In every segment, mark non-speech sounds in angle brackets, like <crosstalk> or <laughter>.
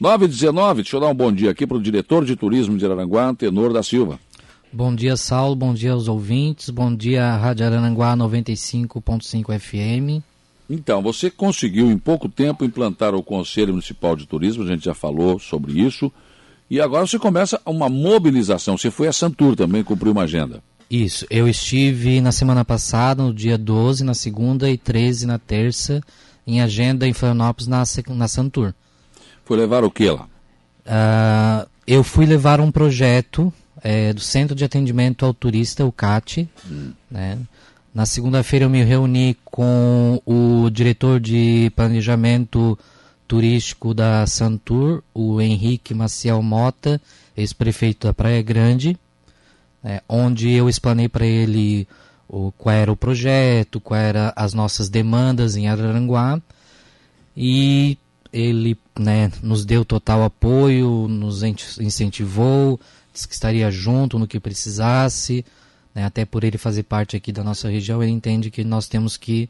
919, deixa eu dar um bom dia aqui para o diretor de turismo de Araranguá, Tenor da Silva. Bom dia, Saulo. Bom dia aos ouvintes. Bom dia, Rádio Araranguá 95.5 FM. Então, você conseguiu em pouco tempo implantar o Conselho Municipal de Turismo, a gente já falou sobre isso. E agora você começa uma mobilização. Você foi a Santur também, cumpriu uma agenda. Isso, eu estive na semana passada, no dia 12, na segunda e 13 na terça, em agenda em Florianópolis, na, na Santur. Foi levar o que lá? Uh, eu fui levar um projeto é, do Centro de Atendimento ao Turista, o CAT. Hum. Né? Na segunda-feira eu me reuni com o diretor de planejamento turístico da Santur, o Henrique Maciel Mota, ex-prefeito da Praia Grande, né, onde eu explanei para ele o, qual era o projeto, quais eram as nossas demandas em Araranguá, e ele né, nos deu total apoio, nos incentivou, disse que estaria junto no que precisasse, né, até por ele fazer parte aqui da nossa região, ele entende que nós temos que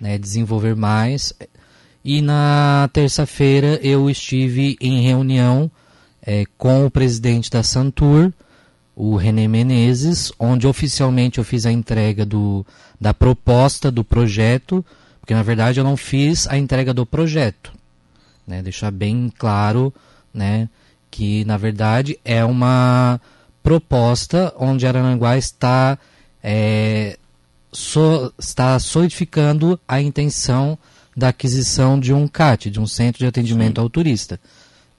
né, desenvolver mais. E na terça-feira eu estive em reunião é, com o presidente da Santur, o René Menezes, onde oficialmente eu fiz a entrega do, da proposta do projeto, porque na verdade eu não fiz a entrega do projeto. Né? Deixar bem claro né, que na verdade é uma proposta onde Aranguá está, é, so, está solidificando a intenção da aquisição de um CAT, de um centro de atendimento Sim. ao turista.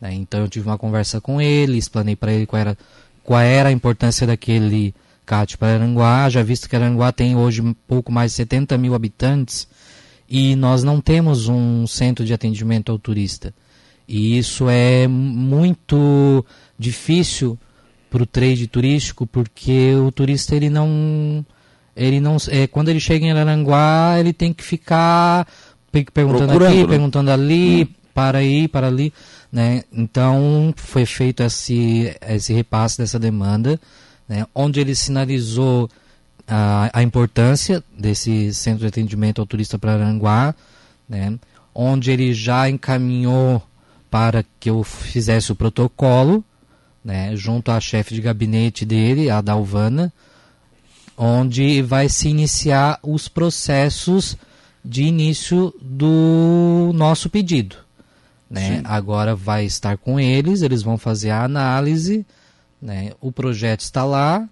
Né? Então eu tive uma conversa com ele, explanei para ele qual era, qual era a importância daquele CAT para Aranguá, já visto que Aranguá tem hoje um pouco mais de 70 mil habitantes e nós não temos um centro de atendimento ao turista. E isso é muito difícil para o trade turístico, porque o turista ele não ele não é, quando ele chega em Aranguá ele tem que ficar perguntando Procurando, aqui, né? perguntando ali, hum. para aí, para ali, né? Então foi feito esse, esse repasse dessa demanda, né? onde ele sinalizou a, a importância desse centro de atendimento ao turista para Aranguá, né? onde ele já encaminhou para que eu fizesse o protocolo, né? junto à chefe de gabinete dele, a Dalvana, onde vai se iniciar os processos de início do nosso pedido. Né? Agora vai estar com eles, eles vão fazer a análise, né? o projeto está lá,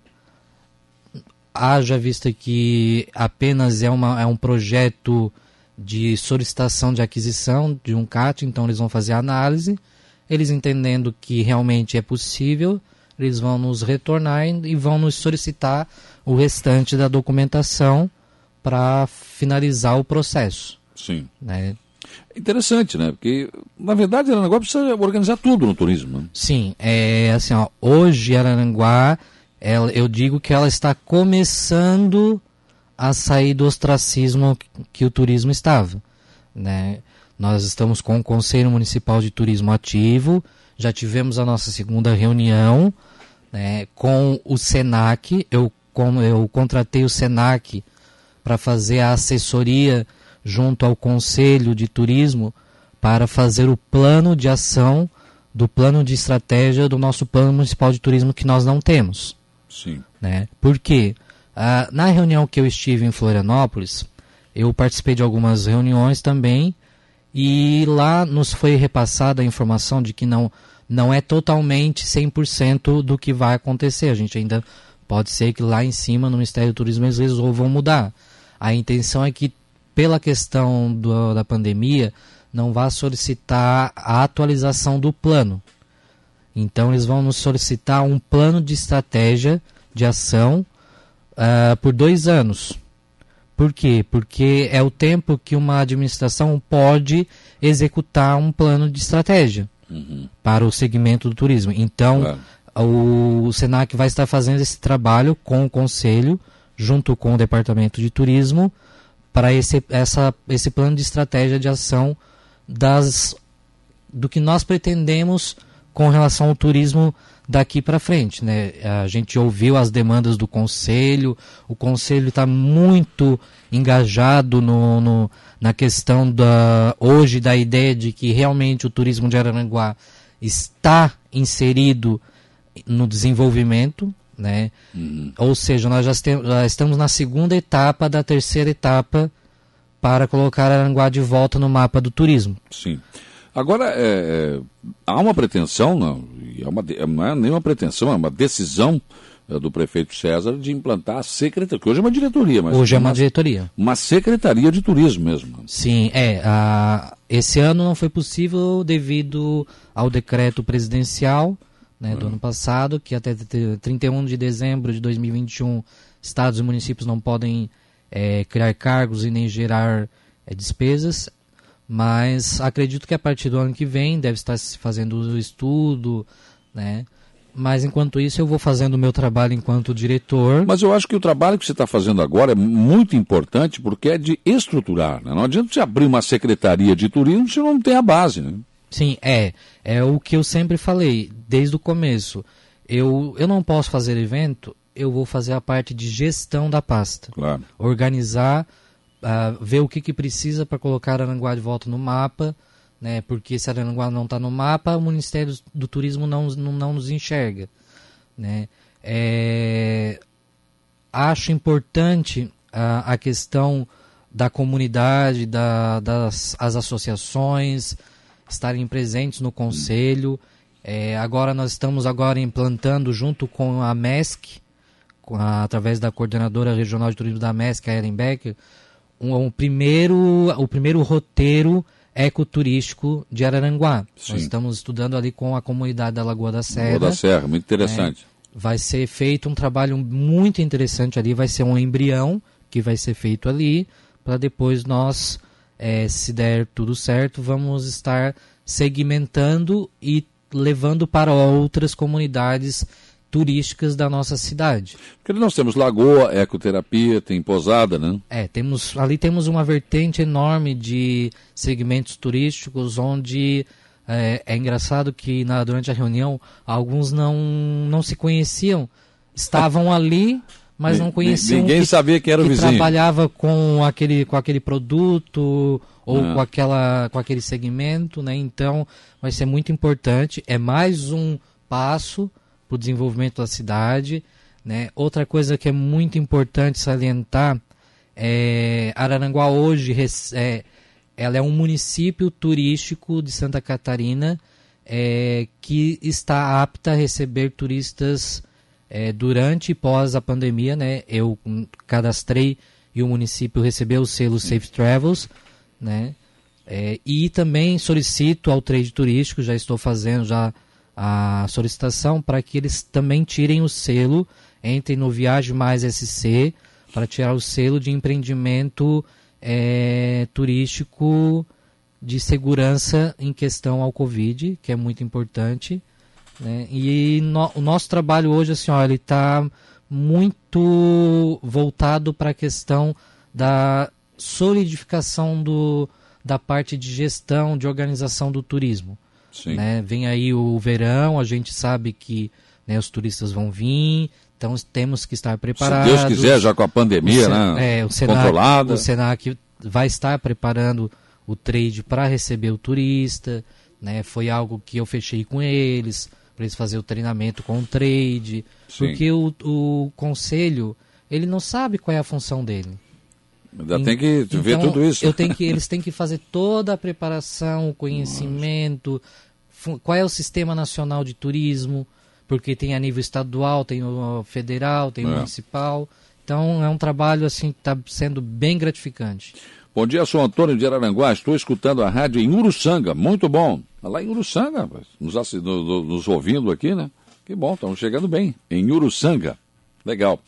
haja vista que apenas é, uma, é um projeto de solicitação de aquisição de um CAT, então eles vão fazer a análise, eles entendendo que realmente é possível, eles vão nos retornar e vão nos solicitar o restante da documentação para finalizar o processo. Sim. Né? Interessante, né? Porque, na verdade, Araranguá precisa organizar tudo no turismo. Né? Sim, é assim, ó, hoje Araranguá, ela, eu digo que ela está começando a sair do ostracismo que o turismo estava. Né? Nós estamos com o Conselho Municipal de Turismo ativo, já tivemos a nossa segunda reunião né, com o SENAC, eu, com, eu contratei o SENAC para fazer a assessoria junto ao Conselho de Turismo para fazer o plano de ação do plano de estratégia do nosso plano municipal de turismo que nós não temos. Sim. Né? Por quê? Ah, na reunião que eu estive em Florianópolis, eu participei de algumas reuniões também e lá nos foi repassada a informação de que não, não é totalmente 100% do que vai acontecer. A gente ainda pode ser que lá em cima no Ministério do Turismo eles resolvam mudar. A intenção é que, pela questão do, da pandemia, não vá solicitar a atualização do plano. Então, eles vão nos solicitar um plano de estratégia de ação uh, por dois anos. Por quê? Porque é o tempo que uma administração pode executar um plano de estratégia uhum. para o segmento do turismo. Então, o, o Senac vai estar fazendo esse trabalho com o Conselho junto com o Departamento de Turismo, para esse, essa, esse plano de estratégia de ação das, do que nós pretendemos com relação ao turismo daqui para frente. Né? A gente ouviu as demandas do Conselho, o Conselho está muito engajado no, no, na questão da, hoje da ideia de que realmente o turismo de Araranguá está inserido no desenvolvimento, né? Uhum. Ou seja, nós já, já, estamos na segunda etapa da terceira etapa para colocar Aranguá de volta no mapa do turismo. Sim. Agora, é, é, há uma pretensão, não, é uma, não é nenhuma pretensão, é uma decisão é, do prefeito César de implantar a secretaria, que hoje é uma diretoria, mas. Hoje é uma, uma diretoria. Uma secretaria de turismo mesmo. Sim, é. A, esse ano não foi possível devido ao decreto presidencial né, do ano passado, que até 31 de dezembro de 2021 estados e municípios não podem é, criar cargos e nem gerar é, despesas. Mas acredito que a partir do ano que vem deve estar se fazendo o estudo, né? Mas enquanto isso eu vou fazendo o meu trabalho enquanto diretor. Mas eu acho que o trabalho que você está fazendo agora é muito importante porque é de estruturar. Né? Não adianta você abrir uma secretaria de turismo se não tem a base. Né? Sim, é. É o que eu sempre falei desde o começo. Eu, eu não posso fazer evento, eu vou fazer a parte de gestão da pasta. Claro. Organizar uh, ver o que, que precisa para colocar Aranguá de volta no mapa, né? porque se Aranguá não está no mapa, o Ministério do Turismo não, não, não nos enxerga. Né? É, acho importante uh, a questão da comunidade, da, das as associações estarem presentes no conselho. É, agora nós estamos agora implantando junto com a MESC, com a, através da coordenadora regional de turismo da MESC, a Ellen Becker, um, um primeiro, o primeiro roteiro ecoturístico de Araranguá. Sim. Nós estamos estudando ali com a comunidade da Lagoa da Serra. Lagoa da Serra, muito interessante. É, vai ser feito um trabalho muito interessante ali, vai ser um embrião que vai ser feito ali, para depois nós, é, se der tudo certo, vamos estar segmentando e levando para outras comunidades turísticas da nossa cidade. Porque nós temos lagoa, ecoterapia, tem posada, né? É, temos, ali temos uma vertente enorme de segmentos turísticos onde é, é engraçado que na, durante a reunião alguns não, não se conheciam, estavam ali, mas não conheciam. Ninguém que, sabia que era o vizinho. trabalhava com aquele, com aquele produto ou ah. com, aquela, com aquele segmento, né? Então vai ser muito importante. É mais um passo o desenvolvimento da cidade. Né? Outra coisa que é muito importante salientar é Araranguá hoje é, ela é um município turístico de Santa Catarina é, que está apta a receber turistas é, durante e pós a pandemia. Né? Eu cadastrei e o município recebeu o selo Safe Travels. Né? É, e também solicito ao trade turístico, já estou fazendo, já a solicitação para que eles também tirem o selo, entrem no Viagem Mais SC, para tirar o selo de empreendimento é, turístico de segurança em questão ao Covid, que é muito importante. Né? E no, o nosso trabalho hoje, assim, ó, ele está muito voltado para a questão da solidificação do, da parte de gestão, de organização do turismo. Né? Vem aí o verão, a gente sabe que né, os turistas vão vir, então temos que estar preparados. Se Deus quiser, já com a pandemia, né? É, o Senac, controlada. O Senac vai estar preparando o trade para receber o turista, né? Foi algo que eu fechei com eles, para eles fazer o treinamento com o trade, Sim. porque o, o conselho, ele não sabe qual é a função dele. Ainda tem que ver então, tudo isso. Eu tenho que, eles têm que fazer toda a preparação, o conhecimento, qual é o sistema nacional de turismo, porque tem a nível estadual, tem o federal, tem o é. municipal. Então é um trabalho assim que está sendo bem gratificante. Bom dia, sou Antônio de Araranguá, estou escutando a rádio em Uruçanga, muito bom. Tá lá em Uruçanga, nos, nos ouvindo aqui, né? Que bom, estamos chegando bem, em Uruçanga. Legal.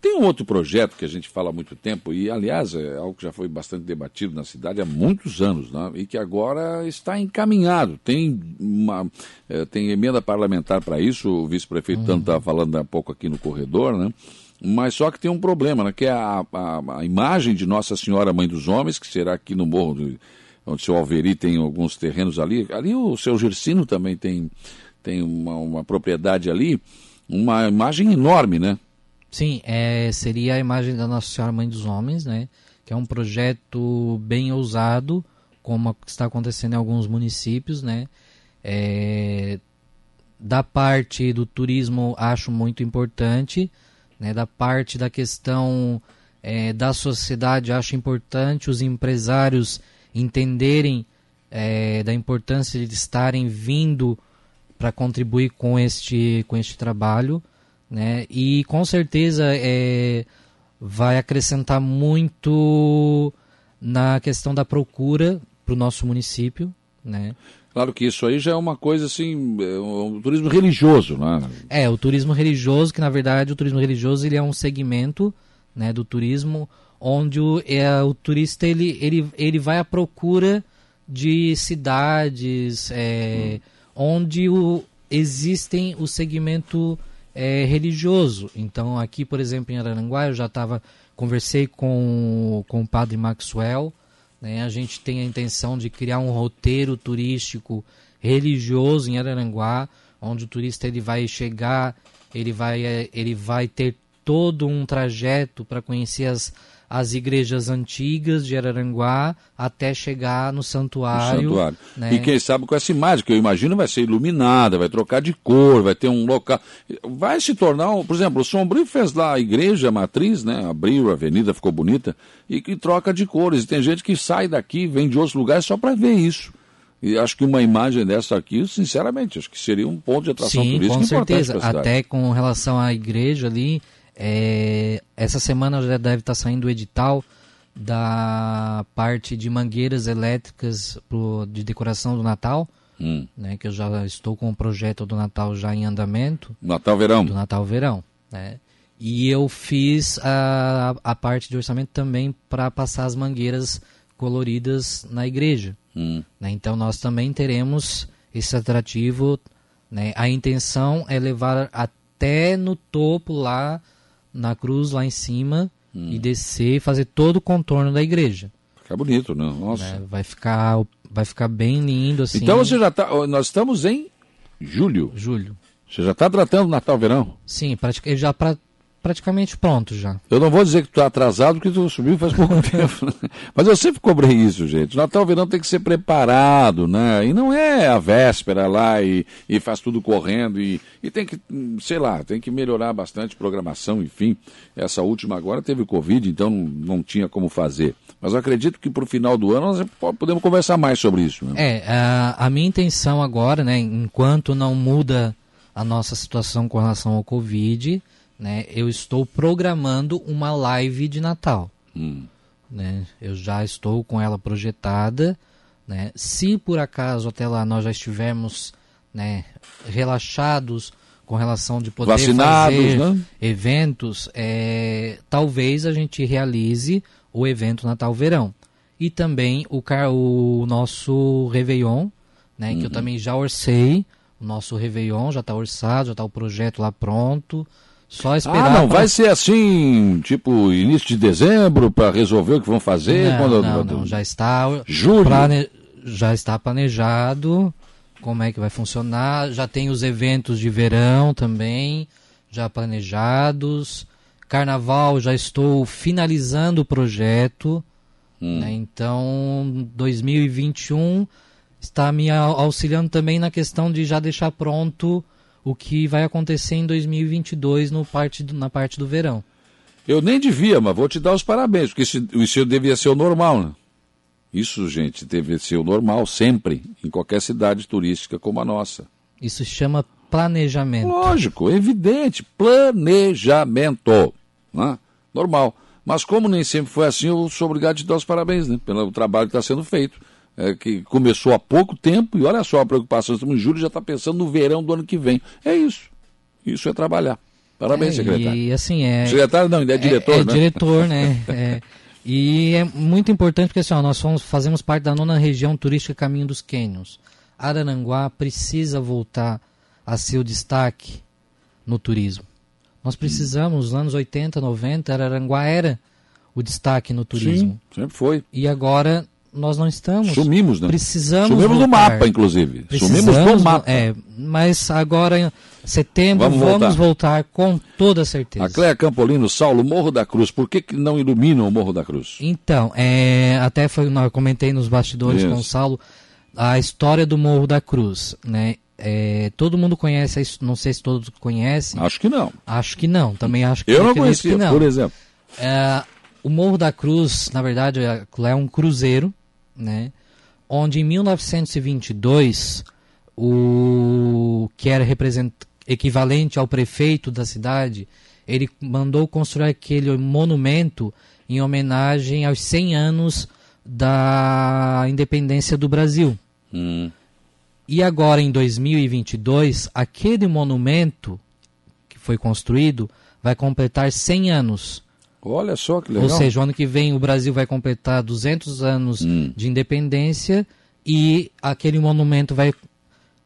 Tem um outro projeto que a gente fala há muito tempo, e aliás é algo que já foi bastante debatido na cidade há muitos anos, né? e que agora está encaminhado. Tem uma é, tem emenda parlamentar para isso, o vice-prefeito uhum. tanto estava falando há pouco aqui no corredor, né? Mas só que tem um problema, né? que é a, a, a imagem de Nossa Senhora Mãe dos Homens, que será aqui no Morro, do, onde o seu Alveri tem alguns terrenos ali. Ali o seu Gersino também tem, tem uma, uma propriedade ali, uma imagem enorme, né? Sim, é, seria a imagem da Nossa Senhora Mãe dos Homens, né? Que é um projeto bem ousado, como está acontecendo em alguns municípios, né? É, da parte do turismo, acho muito importante. Né, da parte da questão é, da sociedade, acho importante os empresários entenderem é, da importância de estarem vindo para contribuir com este, com este trabalho. Né, e com certeza é, vai acrescentar muito na questão da procura para o nosso município. Né? Claro que isso aí já é uma coisa assim, é um turismo religioso, né? É, o turismo religioso, que na verdade o turismo religioso ele é um segmento né, do turismo onde o, é, o turista ele, ele, ele vai à procura de cidades é, hum. onde o, existem o segmento é, religioso. Então aqui, por exemplo, em Araranguá, eu já estava conversei com, com o padre Maxwell, né? A gente tem a intenção de criar um roteiro turístico religioso em Araranguá, onde o turista ele vai chegar, ele vai, eh, ele vai ter todo um trajeto para conhecer as, as igrejas antigas de Araranguá até chegar no santuário. No santuário. Né? E quem sabe com essa imagem, que eu imagino vai ser iluminada, vai trocar de cor, vai ter um local. Vai se tornar, um, por exemplo, o Sombrio fez lá a igreja a matriz, né? Abriu, a avenida ficou bonita, e que troca de cores. E tem gente que sai daqui, vem de outros lugares só para ver isso. E acho que uma imagem dessa aqui, sinceramente, acho que seria um ponto de atração Sim, turística com certeza. Até com relação à igreja ali, é, essa semana já deve estar saindo o edital da parte de mangueiras elétricas pro, de decoração do Natal, hum. né, que eu já estou com o projeto do Natal já em andamento. Natal Verão. Do Natal Verão. Né? E eu fiz a, a parte de orçamento também para passar as mangueiras coloridas na igreja. Hum. Né? Então nós também teremos esse atrativo. Né? A intenção é levar até no topo lá na cruz lá em cima hum. e descer, fazer todo o contorno da igreja. Fica bonito, né? Nossa. Né? Vai ficar, vai ficar bem lindo assim. Então você já tá, nós estamos em julho. Julho. Você já está tratando Natal Verão? Sim, praticamente já pra, praticamente pronto já. Eu não vou dizer que tu está atrasado, porque tu subiu faz pouco <laughs> tempo. Mas eu sempre cobrei isso, gente. Natal Verão tem que ser preparado, né? E não é a véspera lá e, e faz tudo correndo. E, e tem que, sei lá, tem que melhorar bastante programação, enfim. Essa última agora teve Covid, então não, não tinha como fazer. Mas eu acredito que para o final do ano nós podemos conversar mais sobre isso. Né? É, a, a minha intenção agora, né, enquanto não muda a nossa situação com relação ao Covid, né, eu estou programando uma live de Natal. Hum. Né? Eu já estou com ela projetada. Né? Se por acaso até lá nós já estivermos né, relaxados com relação de poder Vacinados, fazer né? eventos, é, talvez a gente realize o evento Natal Verão. E também o, o nosso Réveillon, né, uhum. que eu uhum. também já orcei. O nosso Réveillon já está orçado, já está o projeto lá pronto. Só esperar. Ah, não, pra... vai ser assim, tipo, início de dezembro, para resolver o que vão fazer? Não, quando... não, não, já está. Julho? Plane... Já está planejado como é que vai funcionar. Já tem os eventos de verão também, já planejados. Carnaval, já estou finalizando o projeto. Hum. Né? Então, 2021 está me auxiliando também na questão de já deixar pronto o que vai acontecer em 2022 no parte do, na parte do verão. Eu nem devia, mas vou te dar os parabéns, porque isso, isso devia ser o normal, né? Isso, gente, deve ser o normal sempre, em qualquer cidade turística como a nossa. Isso chama planejamento. Lógico, evidente, planejamento. Né? Normal. Mas como nem sempre foi assim, eu sou obrigado a te dar os parabéns né? pelo trabalho que está sendo feito é, que começou há pouco tempo, e olha só a preocupação, estamos em julho já está pensando no verão do ano que vem. É isso. Isso é trabalhar. Parabéns, é, secretário. E assim, é. Secretário não, ainda é diretor, é, é né? diretor, né? <laughs> é, e é muito importante porque assim, ó, nós fomos, fazemos parte da nona região turística Caminho dos Quênios. Arananguá precisa voltar a ser o destaque no turismo. Nós precisamos, nos anos 80, 90, Araranguá era o destaque no turismo. Sim, sempre foi. E agora nós não estamos. Sumimos, né? Precisamos. Sumimos voltar. do mapa, inclusive. Sumimos do mapa. É, mas agora, em setembro, vamos, vamos voltar. voltar. com toda certeza. A Cléa Campolino, Saulo, Morro da Cruz, por que, que não iluminam o Morro da Cruz? Então, é, até foi, eu comentei nos bastidores Isso. com o Saulo. a história do Morro da Cruz, né? É, todo mundo conhece, não sei se todos conhecem. Acho que não. Acho que não, também acho que Eu não conhecia, não. por exemplo. É, o Morro da Cruz, na verdade, é, é um cruzeiro, né? Onde em 1922, o que era equivalente ao prefeito da cidade, ele mandou construir aquele monumento em homenagem aos 100 anos da independência do Brasil. Hum. E agora, em 2022, aquele monumento que foi construído vai completar 100 anos. Olha só que legal. Ou seja, o ano que vem o Brasil vai completar 200 anos hum. de independência e aquele monumento vai,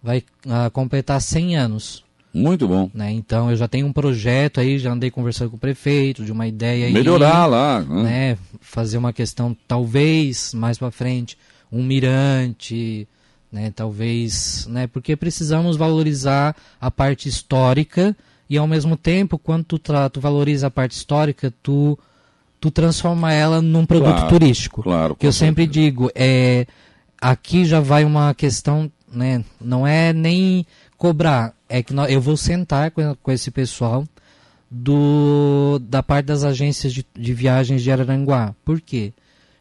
vai uh, completar 100 anos. Muito bom. Né? Então eu já tenho um projeto aí, já andei conversando com o prefeito, de uma ideia aí. Melhorar lá. Né? né? Fazer uma questão, talvez, mais para frente, um mirante, né? Talvez, né? Porque precisamos valorizar a parte histórica e ao mesmo tempo, quando tu, tu valoriza a parte histórica, tu, tu transforma ela num produto claro, turístico. Claro. Que eu sempre digo, é, aqui já vai uma questão, né? Não é nem cobrar, é que eu vou sentar com, com esse pessoal do, da parte das agências de, de viagens de Araranguá. Por quê?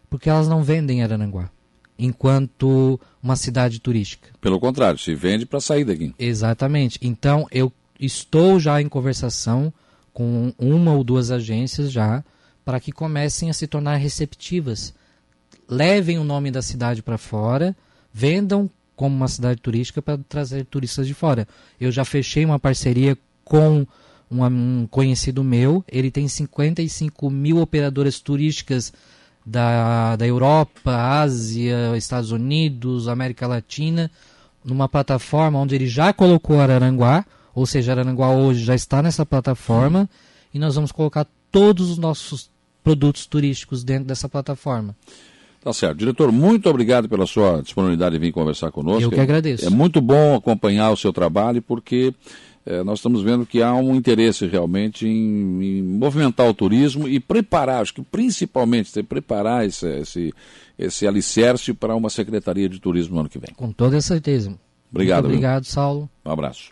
Porque elas não vendem Araranguá enquanto uma cidade turística. Pelo contrário, se vende para sair daqui. Exatamente. Então eu estou já em conversação com uma ou duas agências já para que comecem a se tornar receptivas. Levem o nome da cidade para fora, vendam como uma cidade turística para trazer turistas de fora. Eu já fechei uma parceria com um conhecido meu, ele tem 55 mil operadoras turísticas da, da Europa, Ásia, Estados Unidos, América Latina, numa plataforma onde ele já colocou Araranguá, ou seja, Araranguá hoje já está nessa plataforma, e nós vamos colocar todos os nossos produtos turísticos dentro dessa plataforma. Tá certo. Diretor, muito obrigado pela sua disponibilidade de vir conversar conosco. Eu que agradeço. É muito bom acompanhar o seu trabalho, porque é, nós estamos vendo que há um interesse realmente em, em, movimentar o turismo e preparar, acho que principalmente preparar esse, esse, esse alicerce para uma Secretaria de Turismo no ano que vem. Com toda certeza. Obrigado. Muito obrigado, Saulo. Um abraço.